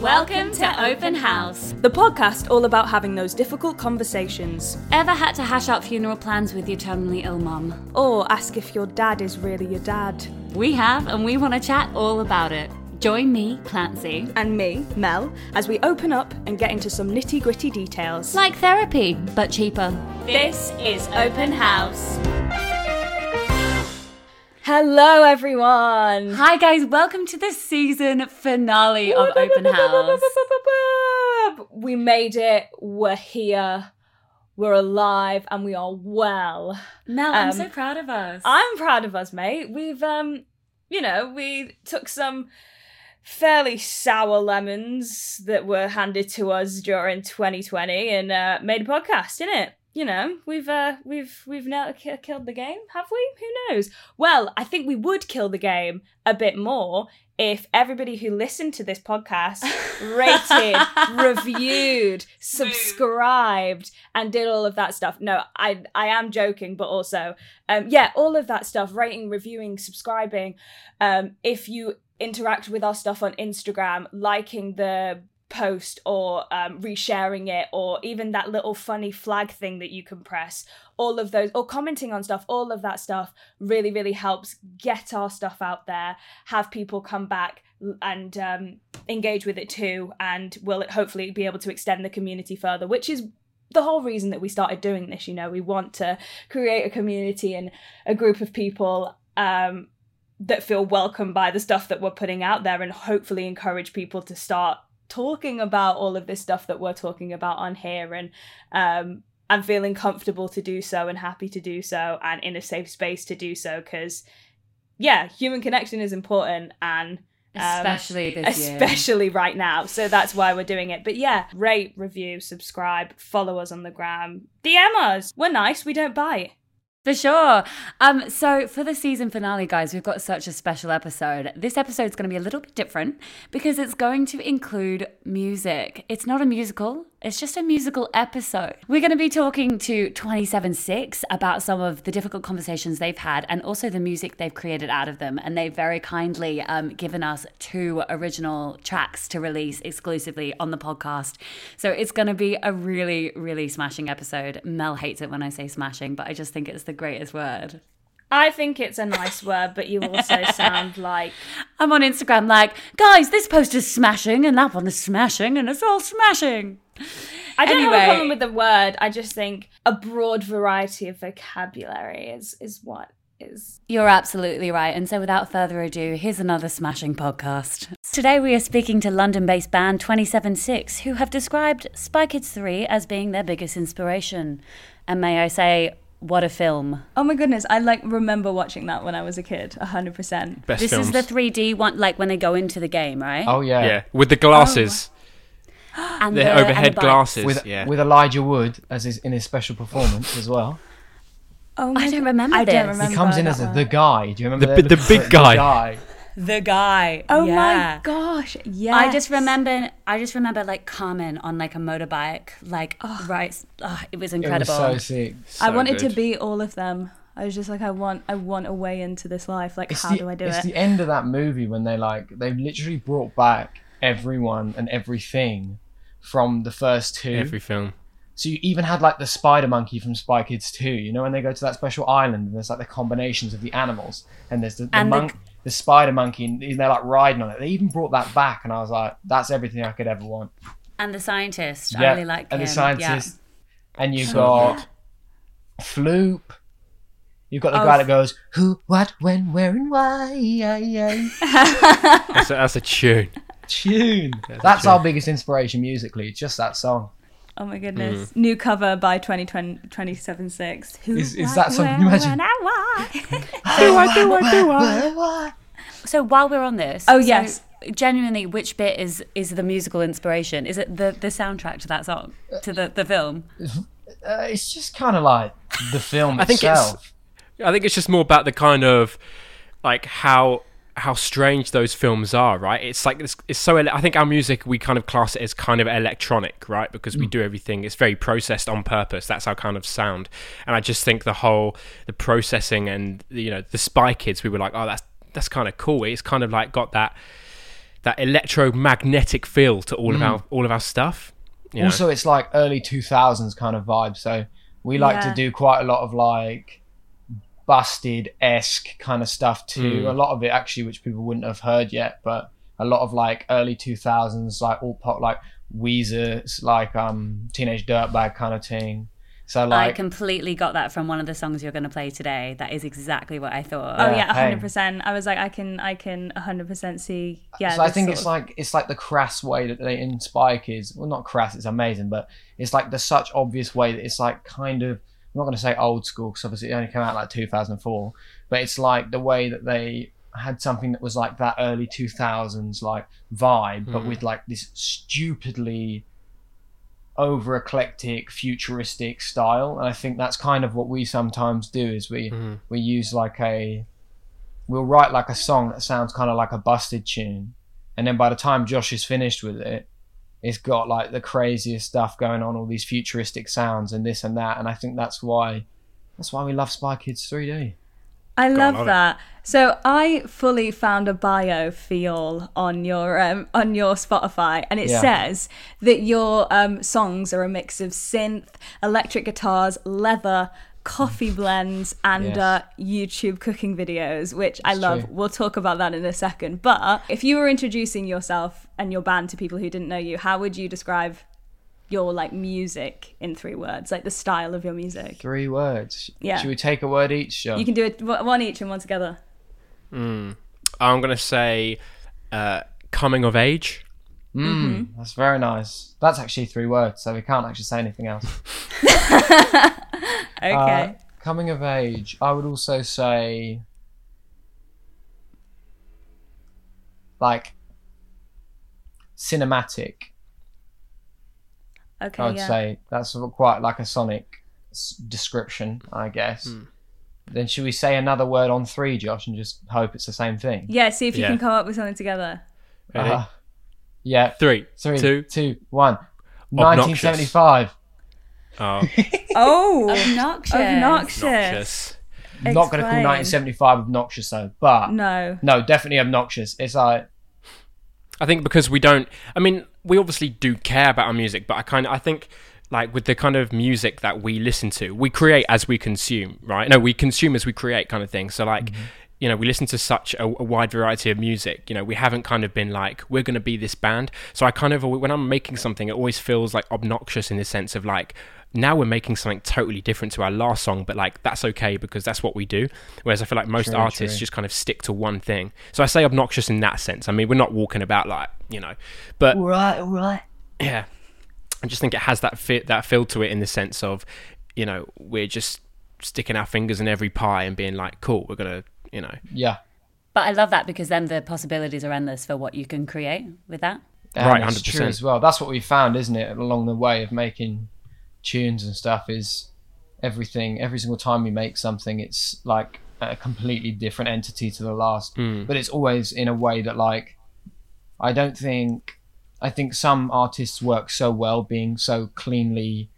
Welcome to Open House. The podcast all about having those difficult conversations. Ever had to hash out funeral plans with your terminally ill mum? Or ask if your dad is really your dad. We have, and we want to chat all about it. Join me, Clancy, And me, Mel, as we open up and get into some nitty gritty details. like therapy, but cheaper. This is Open House. Hello, everyone! Hi, guys, welcome to the season finale of Open House. We made it. We're here. We're alive, and we are well. Mel, I'm Um, so proud of us. I'm proud of us, mate. We've um, you know, we took some fairly sour lemons that were handed to us during 2020 and uh, made a podcast in it. You know, we've uh, we've we've now ki- killed the game, have we? Who knows? Well, I think we would kill the game a bit more if everybody who listened to this podcast rated, reviewed, subscribed, and did all of that stuff. No, I I am joking, but also, um, yeah, all of that stuff, rating, reviewing, subscribing. Um, if you interact with our stuff on Instagram, liking the post or um, resharing it or even that little funny flag thing that you can press all of those or commenting on stuff all of that stuff really really helps get our stuff out there have people come back and um, engage with it too and will hopefully be able to extend the community further which is the whole reason that we started doing this you know? We want to create a community and a group of people um, that feel welcome by the stuff that we're putting out there and hopefully encourage people to start talking about all of this stuff that we're talking about on here and um I'm feeling comfortable to do so and happy to do so and in a safe space to do so because yeah human connection is important and um, especially this year. especially right now. So that's why we're doing it. But yeah rate review subscribe follow us on the gram dm us. We're nice we don't bite For sure. Um, so for the season finale, guys, we've got such a special episode. This episode's going to be a little bit different because it's going to include music. It's not a musical. It's just a musical episode. We're going to be talking to 276 about some of the difficult conversations they've had and also the music they've created out of them. And they've very kindly um, given us two original tracks to release exclusively on the podcast. So it's going to be a really, really smashing episode. Mel hates it when I say smashing, but I just think it's the greatest word. I think it's a nice word but you also sound like I'm on Instagram like, guys, this post is smashing and that one is smashing and it's all smashing. I don't have Anyway. a problem with the word. I just think a broad variety of vocabulary is is what is. You're absolutely right. And so, without further ado, here's another smashing podcast. Today, we are speaking to London based band 276, who have described Spy Kids 3 as being their biggest inspiration. And may I say, what a film. Oh my goodness! I like remember watching that when I was a kid. hundred percent. Best this films. is the 3D one, like when they go into the game, right? Oh yeah. yeah, with the glasses, and the, and overhead bikes. glasses. With yeah, with Elijah Wood as his in his special performance as well. Oh, I don't remember I don't remember. He comes in as a, the guy. Do you remember The bi- the big guy. The guy. Oh yeah. my gosh! Yeah. I just remember, I just remember like Carmen on like a motorbike, like right. Oh, it was It was incredible. so sick. I So wanted to good. be all of them. I was just like, I want, I want a way into this life. Like, It's how the, do I do it's it? It's the end of that movie when they like they've literally brought back everyone and everything from the first two. every film. So you even had like the spider monkey from Spy Kids 2, you know, when they go to that special island and there's like the combinations of the animals and there's the, the And the- monk, the spider monkey, and they're like riding on it. They even brought that back, and I was like, that's everything I could ever want. And the scientist, Yeah, I really like and him. the scientist, and you So got Floop. You've got the Oh, guy that goes who, what, when, where, and why. That's a, that's a tune. Tune. That's That's true. our biggest inspiration musically. Just that song. Oh my goodness! Mm. New cover by 2020 276. Who? Is- is what, that something- where, you imagine- when, and why? Do I, do I, do I? So while we're on this, Oh, so yes. genuinely, which bit is is the musical inspiration? Is it the the soundtrack to that song, to the the film? Uh, it's just kind of like the film I think it's- itself. I think it's just more about the kind of like how how strange those films are, right? It's like it's, it's so. ele- I think our music we kind of class it as kind of electronic, right? Because we do everything. It's very processed on purpose. That's our kind of sound. And I just think the whole the processing and you know the Spy Kids, we were like, oh, that's that's kind of cool. It's kind of like got that that electromagnetic feel to all of Mm. our all of our stuff. you know? Also, it's like early 2000s kind of vibe. So we like Yeah. to do quite a lot of like busted esque kind of stuff too. Mm. A lot of it actually, which people wouldn't have heard yet, but a lot of like early 2000s, like all pop, like Weezer, like um Teenage Dirtbag kind of thing. So I completely got that from one of the songs you're going to play today. That is exactly what I thought. Oh Yeah, yeah, hey. hundred percent. I was like, I can, I can, hundred percent see. Yeah, so I think it's of- like it's like the crass way that they inspire kids. Well, not crass, it's amazing, but it's like the such obvious way that it's like kind of. I'm not going to say old school because obviously it only came out like 2004, but it's like the way that they had something that was like that early 2000s like vibe, but Mhm. with like this stupidly over eclectic futuristic style. And i think that's kind of what we sometimes do is we Mhm. we use like a we'll write like a song that sounds kind of like a busted tune. And then by the time josh is finished with it it's got like the craziest stuff going on all these futuristic sounds and this and that. And i think that's why that's why we love spy kids 3d I love love that. So I fully found a bio for y'all on your um, on your Spotify, and it Yeah. says that your um, songs are a mix of synth, electric guitars, leather, coffee blends, and Yes. uh, YouTube cooking videos, which I love. true. We'll talk about that in a second. But if you were introducing yourself and your band to people who didn't know you, how would you describe your like music in three words, like the style of your music? three words Yeah. should we take a word each Josh? You can do it one each and one together. I'm gonna say uh, coming of age. Mm, That's very nice. That's actually three words, so we can't actually say anything else. Okay. Uh, coming of age, I would also say like cinematic. Okay. I would yeah. say that's quite like a sonic s- description, I guess. Hmm. Then should we say another word on three, Josh, and just hope it's the same thing? Yeah, see if you Yeah. can come up with something together. Ready? Uh, yeah. Three, Three, two. two, one. Obnoxious. 1975. Oh, Oh, Obnoxious. obnoxious. noxious. Not going to call Explain. 1975 obnoxious though, but No. no, definitely obnoxious. It's like I think because we don't. I mean, we obviously do care about our music, but I kind of. I think like with the kind of music that we listen to, we create as we consume, right? No, we consume as we create, kind of thing. So like. Mm-hmm. You know, we listen to such a, a wide variety of music. You know, we haven't kind of been like, we're going to be this band. So I kind of, when I'm making something, it always feels like obnoxious in the sense of like, now we're making something totally different to our last song, but like that's okay because that's what we do. Whereas I feel like most True, artists true. just kind of stick to one thing. So I say obnoxious in that sense. I mean, we're not walking about like you know, but right, right. yeah, I just think it has that fit that feel to it in the sense of, you know, we're just sticking our fingers in every pie and being like, cool, we're gonna, you know, Yeah. But I love that because then the possibilities are endless for what you can create with that. And Right, 100%. as well. That's what we found, isn't it, along the way of making tunes and stuff is everything every single time we make something it's like a completely different entity to the last. Mm. But it's always in a way that like I don't think I think some artists work so well being so cleanly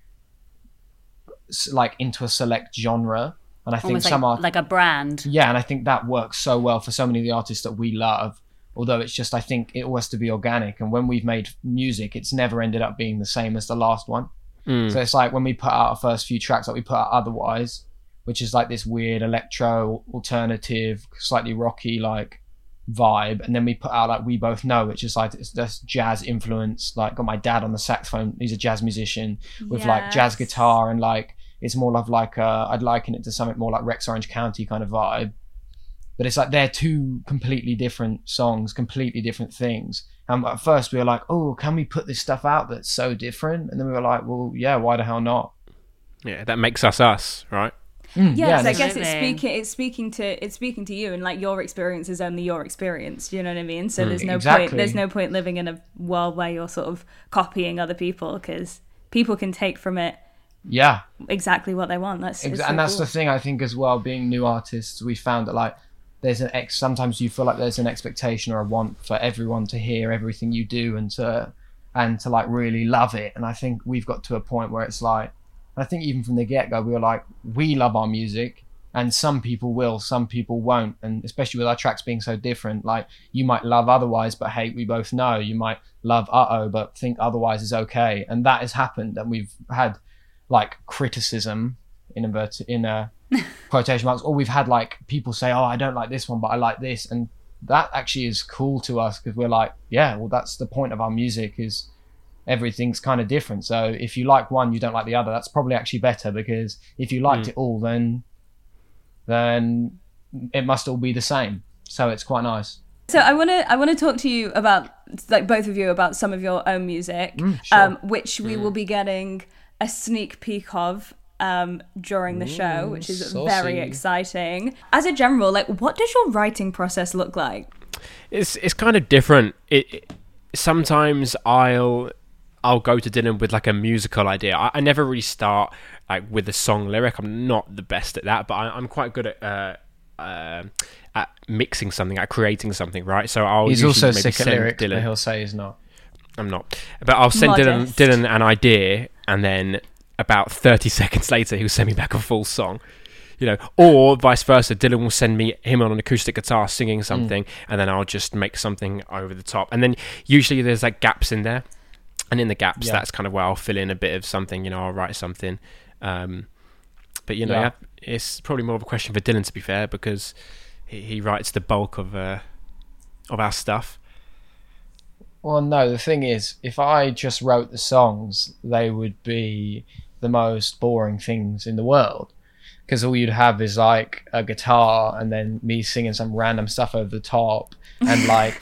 like into a select genre and I think Almost some like, art like a brand. yeah, and I think that works so well for so many of the artists that we love. Although it's just, I think it always has to be organic. And when we've made music, it's never ended up being the same as the last one. Mm. So it's like when we put out our first few tracks that we put out otherwise, which is like this weird electro alternative, slightly rocky like vibe, and then we put out like we both know, which is like it's this jazz influence. Like got my dad on the saxophone; he's a jazz musician with like jazz guitar and like it's more of like uh, I'd liken it to something more like Rex Orange County kind of vibe. But it's like they're two completely different songs, completely different things. And at first we were like, oh, can we put this stuff out that's so different? And then we were like, well, yeah, why the hell not? yeah, that makes us us, right? Mm, Yes, and I guess it's speaking. It's speaking to it's speaking to you, and like your experience is only your experience. Do you know what I mean? So Mm. there's no Exactly. point. There's no point living in a world where you're sort of copying other people because people can take from it yeah, exactly what they want. That's Ex- so and that's cool. the thing I think as well. Being new artists, we found that like there's an ex. Sometimes you feel like there's an expectation or a want for everyone to hear everything you do and to and to like really love it. And I think we've got to a point where it's like, I think even from the get go, we were like, we love our music. and some people will, some people won't, and especially with our tracks being so different, like you might love otherwise but hate we both know. You might love uh oh but think otherwise is okay, and that has happened, and we've had like criticism in inverted in a quotation marks, or we've had like people say, oh I don't like this one but I like this, and that actually is cool to us because we're like, yeah, well that's the point of our music is everything's kind of different. So if you like one, you don't like the other. That's probably actually better because if you liked Mm. it all, then then it must all be the same. So it's quite nice. So I want to I want to talk to you about like both of you about some of your own music, Mm, sure. um, which we will be getting a sneak peek of um, during the show, which is saucy. very exciting. As a general, like, what does your writing process look like? it's it's kind of different. It, it sometimes I'll I'll go to Dylan with like a musical idea. I, I never really start like with a song lyric. I'm not the best at that, but I, I'm quite good at. Uh, uh, at mixing something, at creating something, right? So I'll He's usually also maybe sick at lyrics, Dylan. but he'll say he's not. I'm not. But I'll send Dylan, Dylan an idea, and then about 30 seconds later, he'll send me back a full song. You know, or vice versa. Dylan will send me him on an acoustic guitar singing something, and then I'll just make something over the top. And then usually there's like gaps in there, and in the gaps, Yeah. that's kind of where I'll fill in a bit of something. You know, I'll write something. Um, but you know, yeah, it's probably more of a question for Dylan to be fair, because he, he writes the bulk of uh, of our stuff. Well, no, the thing is, if I just wrote the songs, they would be the most boring things in the world. Because all you'd have is like a guitar and then me singing some random stuff over the top and like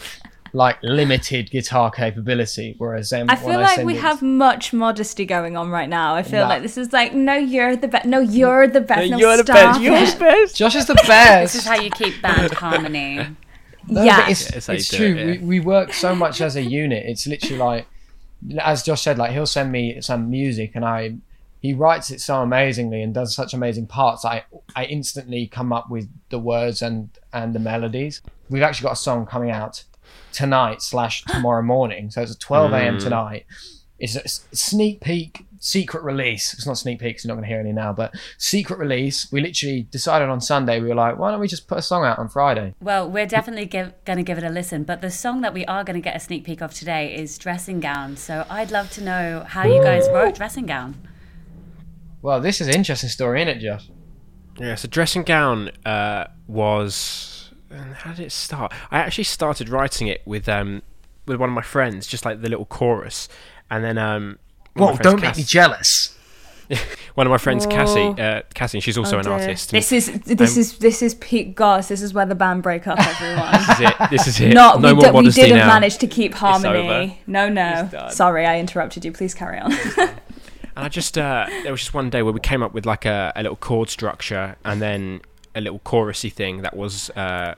like limited guitar capability. Whereas then I feel like send we it- have much modesty going on right now. I feel No. like this is like, no, you're the best. No, you're the best. No, you're the best. You're the best. Josh is the best. This is how you keep band harmony. No, Yeah. it's, Yeah, it's it's true. it, yeah. we, we work so much as a unit. It's literally like, as Josh said, like he'll send me some music and I, he writes it so amazingly and does such amazing parts. I I instantly come up with the words and and the melodies. We've actually got a song coming out tonight slash tomorrow morning. So it's at 12 a.m. Mm. tonight. It's a sneak peek, secret release. It's not sneak peek, you're not going to hear any now, but secret release. We literally decided on Sunday. We were like, why don't we just put a song out on Friday? Well, we're definitely going to give it a listen, but the song that we are going to get a sneak peek of today is Dressing Gown. So I'd love to know how you guys wrote Dressing Gown. Well, this is an interesting story, isn't it, Josh? Yeah, so dressing gown uh, was how did it start? I actually started writing it with um with one of my friends, just like the little chorus, and then um Don't my friends, Cass- jealous. one of my friends, Oh. Cassie, uh, Cassie, she's also Oh an dear. artist. This is this I'm- is this is peak goss. This is where the band break up, everyone. this is it. This is it. Not no we, more di- we didn't now. manage to keep harmony. No, no. Sorry, I interrupted you. Please carry on. And I just uh, there was just one day where we came up with like a, a little chord structure and then a little chorusy thing that was uh,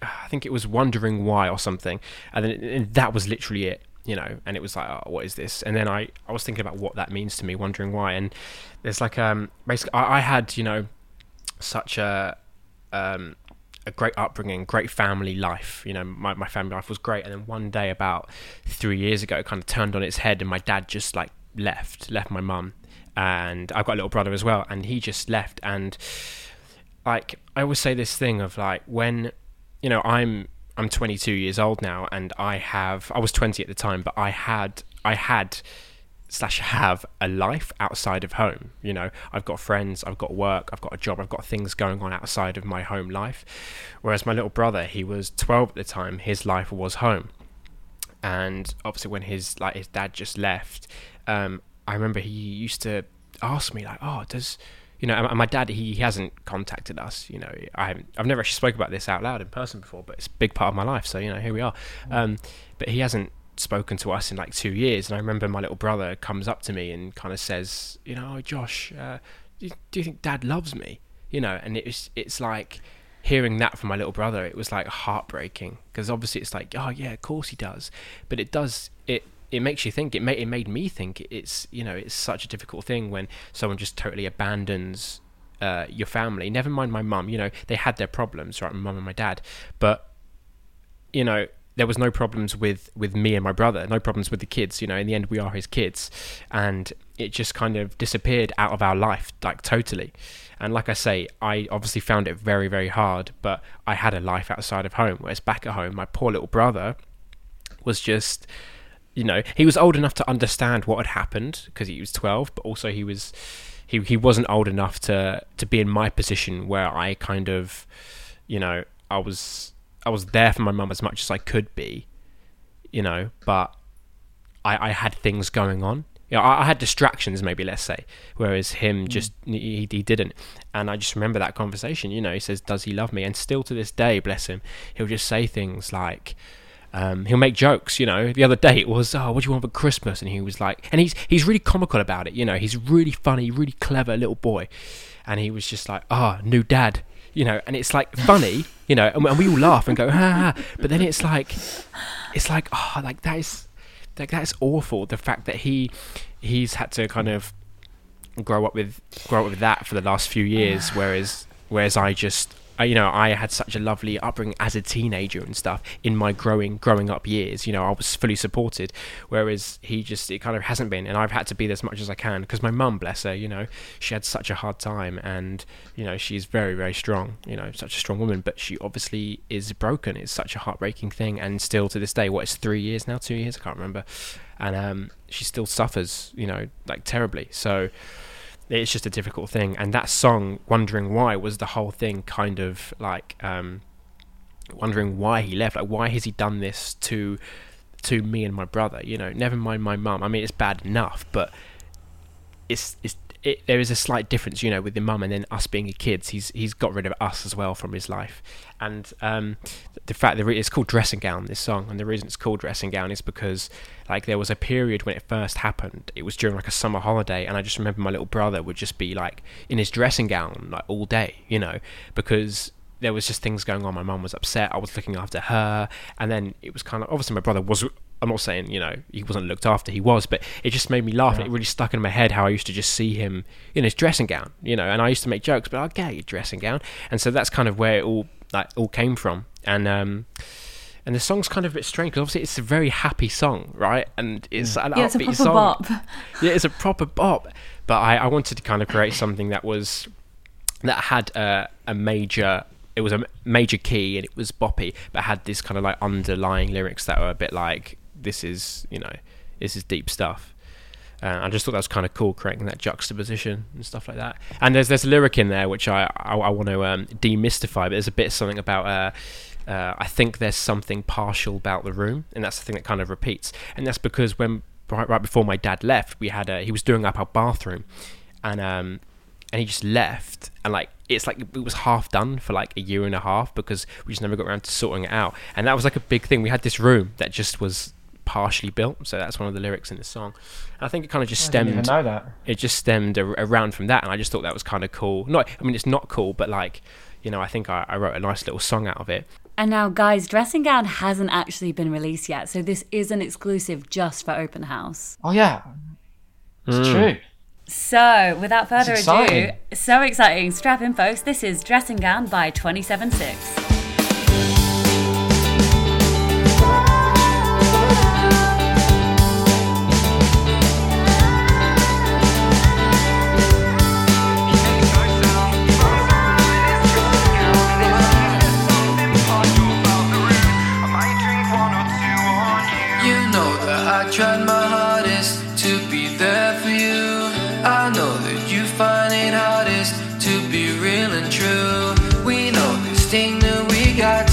I think it was wondering why or something, and then and that was literally it, you know. And it was like, oh, what is this? And then I I was thinking about what that means to me, wondering why. And there's like um basically I, I had you know such a um a great upbringing, great family life. You know, my, my family life was great. And then one day, about three years ago, it kind of turned on its head, and my dad just like left, left my mum, and I've got a little brother as well, and he just left. And like I always say this thing of like when, you know, I'm I'm 22 years old now, and I have I was 20 at the time, but I had I had slash have a life outside of home. You know, I've got friends, I've got work, I've got a job, I've got things going on outside of my home life. Whereas my little brother, he was 12 at the time, his life was home. And obviously when his like his dad just left, um, I remember he used to ask me like, "Oh, does you know?" And my dad, he, he hasn't contacted us. You know, I I've never actually spoke about this out loud in person before, but it's a big part of my life. So you know, here we are. Um, but he hasn't spoken to us in like two years. And I remember my little brother comes up to me and kind of says, "You know, Josh, uh, do, you, do you think Dad loves me?" You know, and it's it's like hearing that from my little brother, it was like heartbreaking because obviously it's like, oh yeah, of course he does, but it does it. It makes you think. It made it made me think. It's you know it's such a difficult thing when someone just totally abandons uh, your family. Never mind my mum. You know they had their problems, right? My mum and my dad, but you know there was no problems with with me and my brother no problems with the kids you know in the end we are his kids and it just kind of disappeared out of our life like totally And like I say, I obviously found it very, very hard, but I had a life outside of home. Whereas back at home, my poor little brother was just, you know, he was old enough to understand what had happened because he was 12, but also he was. He, he wasn't old enough to, to be in my position where I kind of, you know, I was I was there for my mum as much as I could be, you know, but I, I had things going on. You know, I, I had distractions, maybe let's say, whereas him mm. just he, he didn't. And I just remember that conversation. You know, he says, "Does he love me?" And still to this day, bless him, he'll just say things like. Um, he'll make jokes, you know. The other day it was, "Oh, what do you want for Christmas?" And he was like, and he's he's really comical about it, you know. He's really funny, really clever little boy, and he was just like, "Ah, new dad," you know. And it's like funny, you know, and, and we all laugh and go, "Ha ha," but then it's like, it's like, oh, like that is like that's awful. The fact that he he's had to kind of grow up with grow up with that for the last few years, whereas whereas I just you know I had such a lovely upbringing as a teenager and stuff in my growing growing up years. You know I was fully supported, whereas he just it kind of hasn't been, and I've had to be there as much as I can because my mum, bless her, you know she had such a hard time, and you know she's very very strong, you know such a strong woman, but she obviously is broken. It's such a heartbreaking thing, and still to this day, what it's three years now, two years, I can't remember, and um, she still suffers, you know, like terribly. So it's just a difficult thing. And that song, "Wondering Why," was the whole thing, kind of like um, wondering why he left. Like, why has he done this to to me and my brother? You know, never mind my mum. I mean, it's bad enough, but it's it's it, there is a slight difference, you know, with the mum and then us being kids. He's he's got rid of us as well from his life, and um, the fact that it's called dressing gown. This song, and the reason it's called dressing gown is because like there was a period when it first happened. It was during like a summer holiday, and I just remember my little brother would just be like in his dressing gown like all day, you know, because there was just things going on. My mum was upset. I was looking after her, and then it was kind of obviously my brother was. I'm not saying you know he wasn't looked after. He was, but it just made me laugh, and it really stuck in my head how I used to just see him in his dressing gown, you know. And I used to make jokes, but I get your dressing gown, and so that's kind of where it all like all came from. And um, and the song's kind of a bit strange because obviously it's a very happy song, right? And it's an Yeah, it's a proper song. bop. Yeah, it's a proper bop. But I, I wanted to kind of create something that was that had a, a major. It was a major key and it was boppy, but had this kind of like underlying lyrics that were a bit like this is you know this is deep stuff. Uh, I just thought that was kind of cool, creating that juxtaposition and stuff like that. And there's there's a lyric in there which I I, I want to um, demystify, but there's a bit of something about. Uh, uh, I think there's something partial about the room, and that's the thing that kind of repeats. And that's because when right, right before my dad left, we had a, he was doing up our bathroom, and um, and he just left, and like it's like it was half done for like a year and a half because we just never got around to sorting it out, and that was like a big thing. We had this room that just was partially built, so that's one of the lyrics in the song. And I think it kind of just I didn't even stemmed know that. it just stemmed a- around from that, and I just thought that was kind of cool. Not, I mean, it's not cool, but like, you know, I think I, I wrote a nice little song out of it. And now, guys, Dressing Gown hasn't actually been released yet, so this is an exclusive just for Open House. Oh yeah, it's Mm. true. So, without further ado, so exciting. Strap in, folks. This is Dressing Gown by 276. You that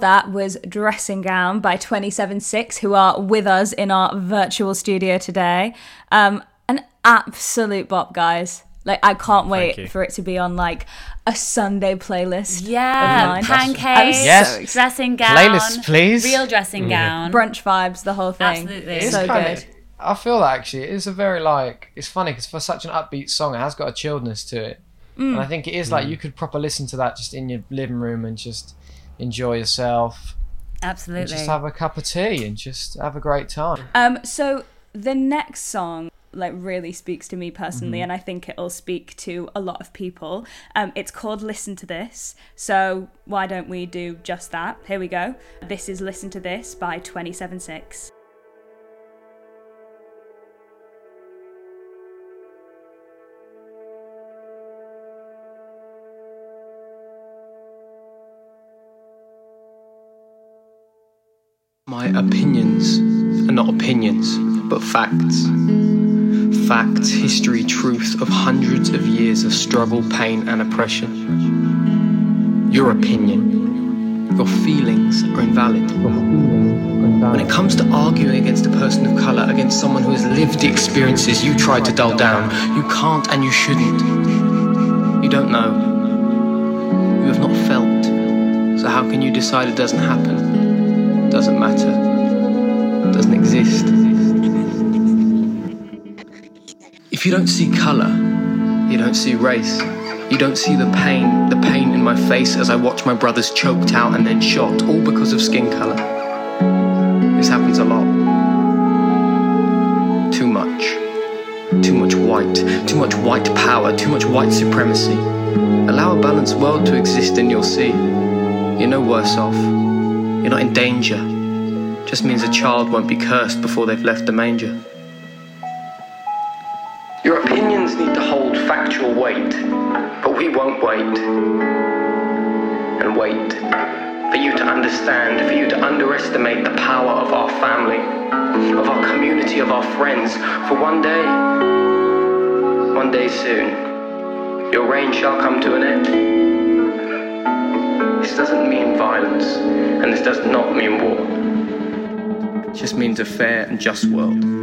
That was Dressing Gown by 276, who are with us in our virtual studio today. Um, an absolute bop, guys. Like, I can't wait for it to be on, like, a Sunday playlist. Yeah, pancakes, I'm so Yes. dressing gown, Playlist, please. real dressing gown. Brunch vibes, the whole thing. Absolutely. It's So kinda- good. I feel that actually it is a very like it's funny because for such an upbeat song, it has got a chilledness to it, Mm. and I think it is like you could proper listen to that just in your living room and just enjoy yourself, Absolutely. just have a cup of tea and just have a great time. Um, so the next song like really speaks to me personally Mm-hmm. and I think it'll speak to a lot of people. Um, it's called Listen to This. So why don't we do just that? Here we go. This is Listen to This by 276. Opinions are not opinions, but facts. Facts, history, truth of hundreds of years of struggle, pain, and oppression. Your opinion, your feelings are invalid. When it comes to arguing against a person of colour, against someone who has lived the experiences you tried to dull down, you can't and you shouldn't. You don't know. You have not felt. So how can you decide it doesn't happen? Doesn't matter. Doesn't exist. If you don't see colour, you don't see race. You don't see the pain, the pain in my face as I watch my brothers choked out and then shot, all because of skin colour. This happens a lot. Too much. Too much white. Too much white power. Too much white supremacy. Allow a balanced world to exist and you'll see. You're no worse off. You're not in danger. Just means a child won't be cursed before they've left the manger. Your opinions need to hold factual weight, but we won't wait. And wait for you to understand, for you to underestimate the power of our family, of our community, of our friends. For one day, one day soon, your reign shall come to an end. This doesn't mean violence, and this does not mean war. It just means a fair and just world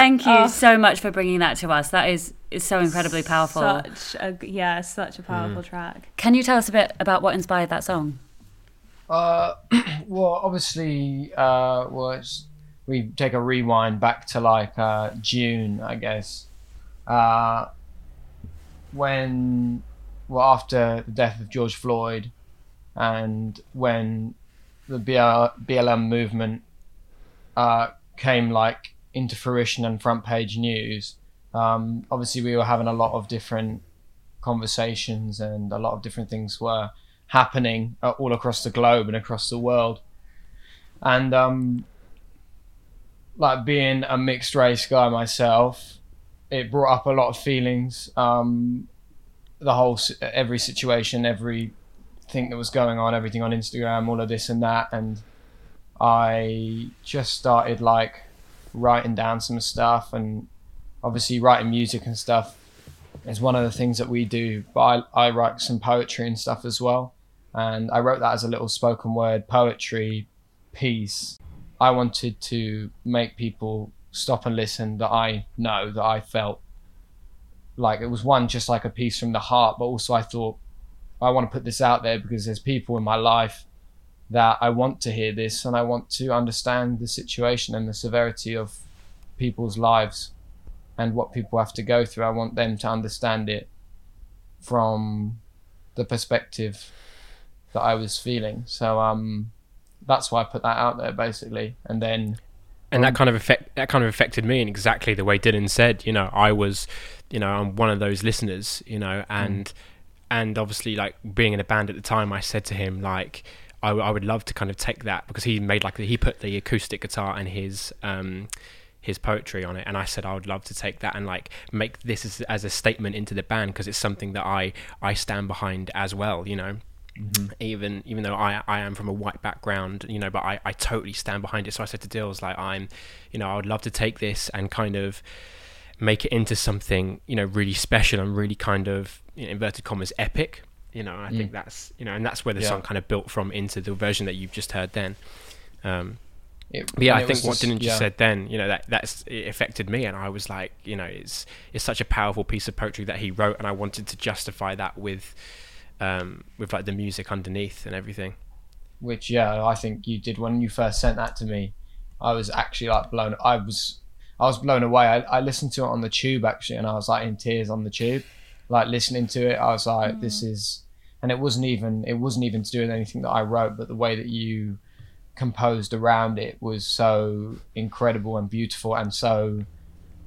Thank you Oh. so much for bringing that to us. That is is so incredibly powerful. Such a yeah, such a Mm. powerful track. Can you tell us a bit about what inspired that song? Uh, well, obviously, uh, well, it's, we take a rewind back to like uh, June, I guess, uh, when, well, after the death of George Floyd, and when the BL, BLM movement uh, came like into fruition and front page news. Um, obviously, we were having a lot of different conversations, and a lot of different things were happening uh, all across the globe and across the world. And um, like being a mixed race guy myself, it brought up a lot of feelings. Um, the whole every situation, every thing that was going on, everything on Instagram, all of this and that, and I just started like writing down some stuff, and obviously writing music and stuff is one of the things that we do. But I, I write some poetry and stuff as well, and I wrote that as a little spoken word poetry piece. I wanted to make people stop and listen that I know that I felt like it was one just like a piece from the heart, but also I thought I want to put this out there because there's people in my life that I want to hear this and I want to understand the situation and the severity of people's lives and what people have to go through. I want them to understand it from the perspective that I was feeling. So um that's why I put that out there basically. And then and that kind of affect that kind of affected me in exactly the way Dylan said. You know, I was, you know, I'm one of those listeners. You know, and and obviously like being in a band at the time, I said to him like. I, w- I would love to kind of take that because he made like he put the acoustic guitar and his um his poetry on it and I said I would love to take that and like make this as, as a statement into the band because it's something that I I stand behind as well you know even even though I, I am from a white background, you know, but I, I totally stand behind it. So I said to Dills, like I'm, you know, I would love to take this and kind of make it into something, you know, really special and really kind of you know, inverted commas epic. You know, I think that's you know, and that's where the Yeah. song kind of built from into the version that you've just heard then. Um, it, yeah, I think what just yeah. said then, you know, that that's it affected me, and I was like, you know, it's it's such a powerful piece of poetry that he wrote, and I wanted to justify that with, um, with like the music underneath and everything. which yeah i think you did when you first sent that to me i was actually like blown i was i was blown away I, I listened to it on the tube actually and i was like in tears on the tube like listening to it i was like this mm. is and it wasn't even it wasn't even to do with anything that i wrote but the way that you composed around it was so incredible and beautiful and so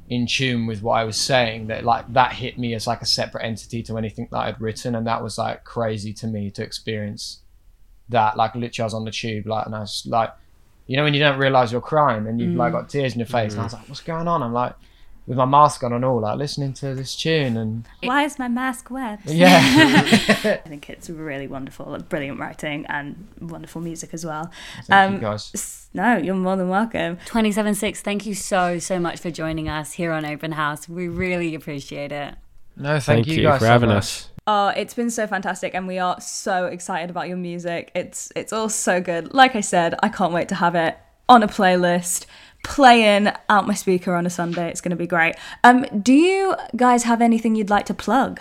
in tune with what I was saying that like that hit me as like a separate entity to anything that I'd written. And that was like crazy to me to experience that. Like literally I was on the tube like and I was like you know when you don't realize you're crying and you've like mm. got tears in your face and I mm. was like what's going on? I'm like with my mask on and all like listening to this tune and Why is my mask wet? yeah I think it's really wonderful, brilliant writing and wonderful music as well. thank Um, you guys No, you're more than welcome. Twenty seven six. thank you so, so much for joining us here on Open House. We really appreciate it. no thank, you, guys for so having much. us. Oh, it's been so fantastic, and we are so excited about your music. It's it's all so good. Like I said, I can't wait to have it on a playlist, playing out my speaker on a Sunday. It's going to be great. Um, do you guys have anything you'd like to plug?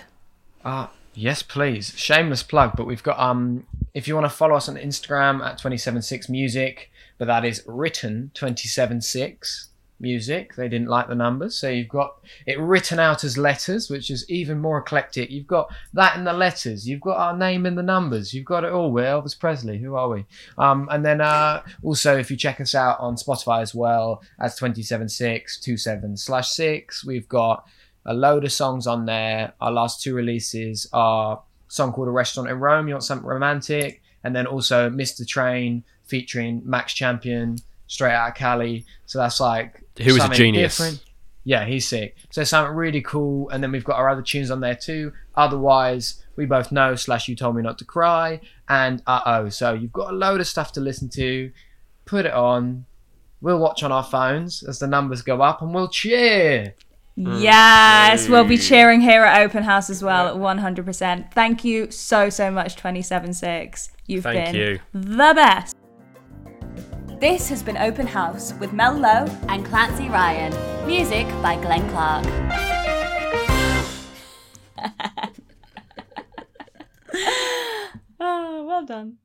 Ah, yes, please. Shameless plug, but we've got um if you want to follow us on Instagram at 276 music, but that is written 276 music. They didn't like the numbers, so you've got it written out as letters, which is even more eclectic. You've got that in the letters. You've got our name in the numbers. You've got it all. We're Elvis Presley. Who are we? Um, and then uh, also if you check us out on Spotify as well as 27627 slash six, we've got a load of songs on there. Our last two releases are song called A Restaurant in Rome, You Want Something Romantic, and then also Mr. Train featuring Max Champion, straight out of Cali. So that's like Who is a something genius. Yeah, he's sick. So something really cool. And then we've got our other tunes on there too. Otherwise, we both know slash you told me not to cry and uh oh. So you've got a load of stuff to listen to. Put it on. We'll watch on our phones as the numbers go up and we'll cheer. Yes, we'll be cheering here at Open House as well 100%. Thank you so, so much, 276. You've Thank been you. the best. This has been Open House with Mel Lowe. And Clancy Ryan. Music by Glenn Clark. Oh, well done.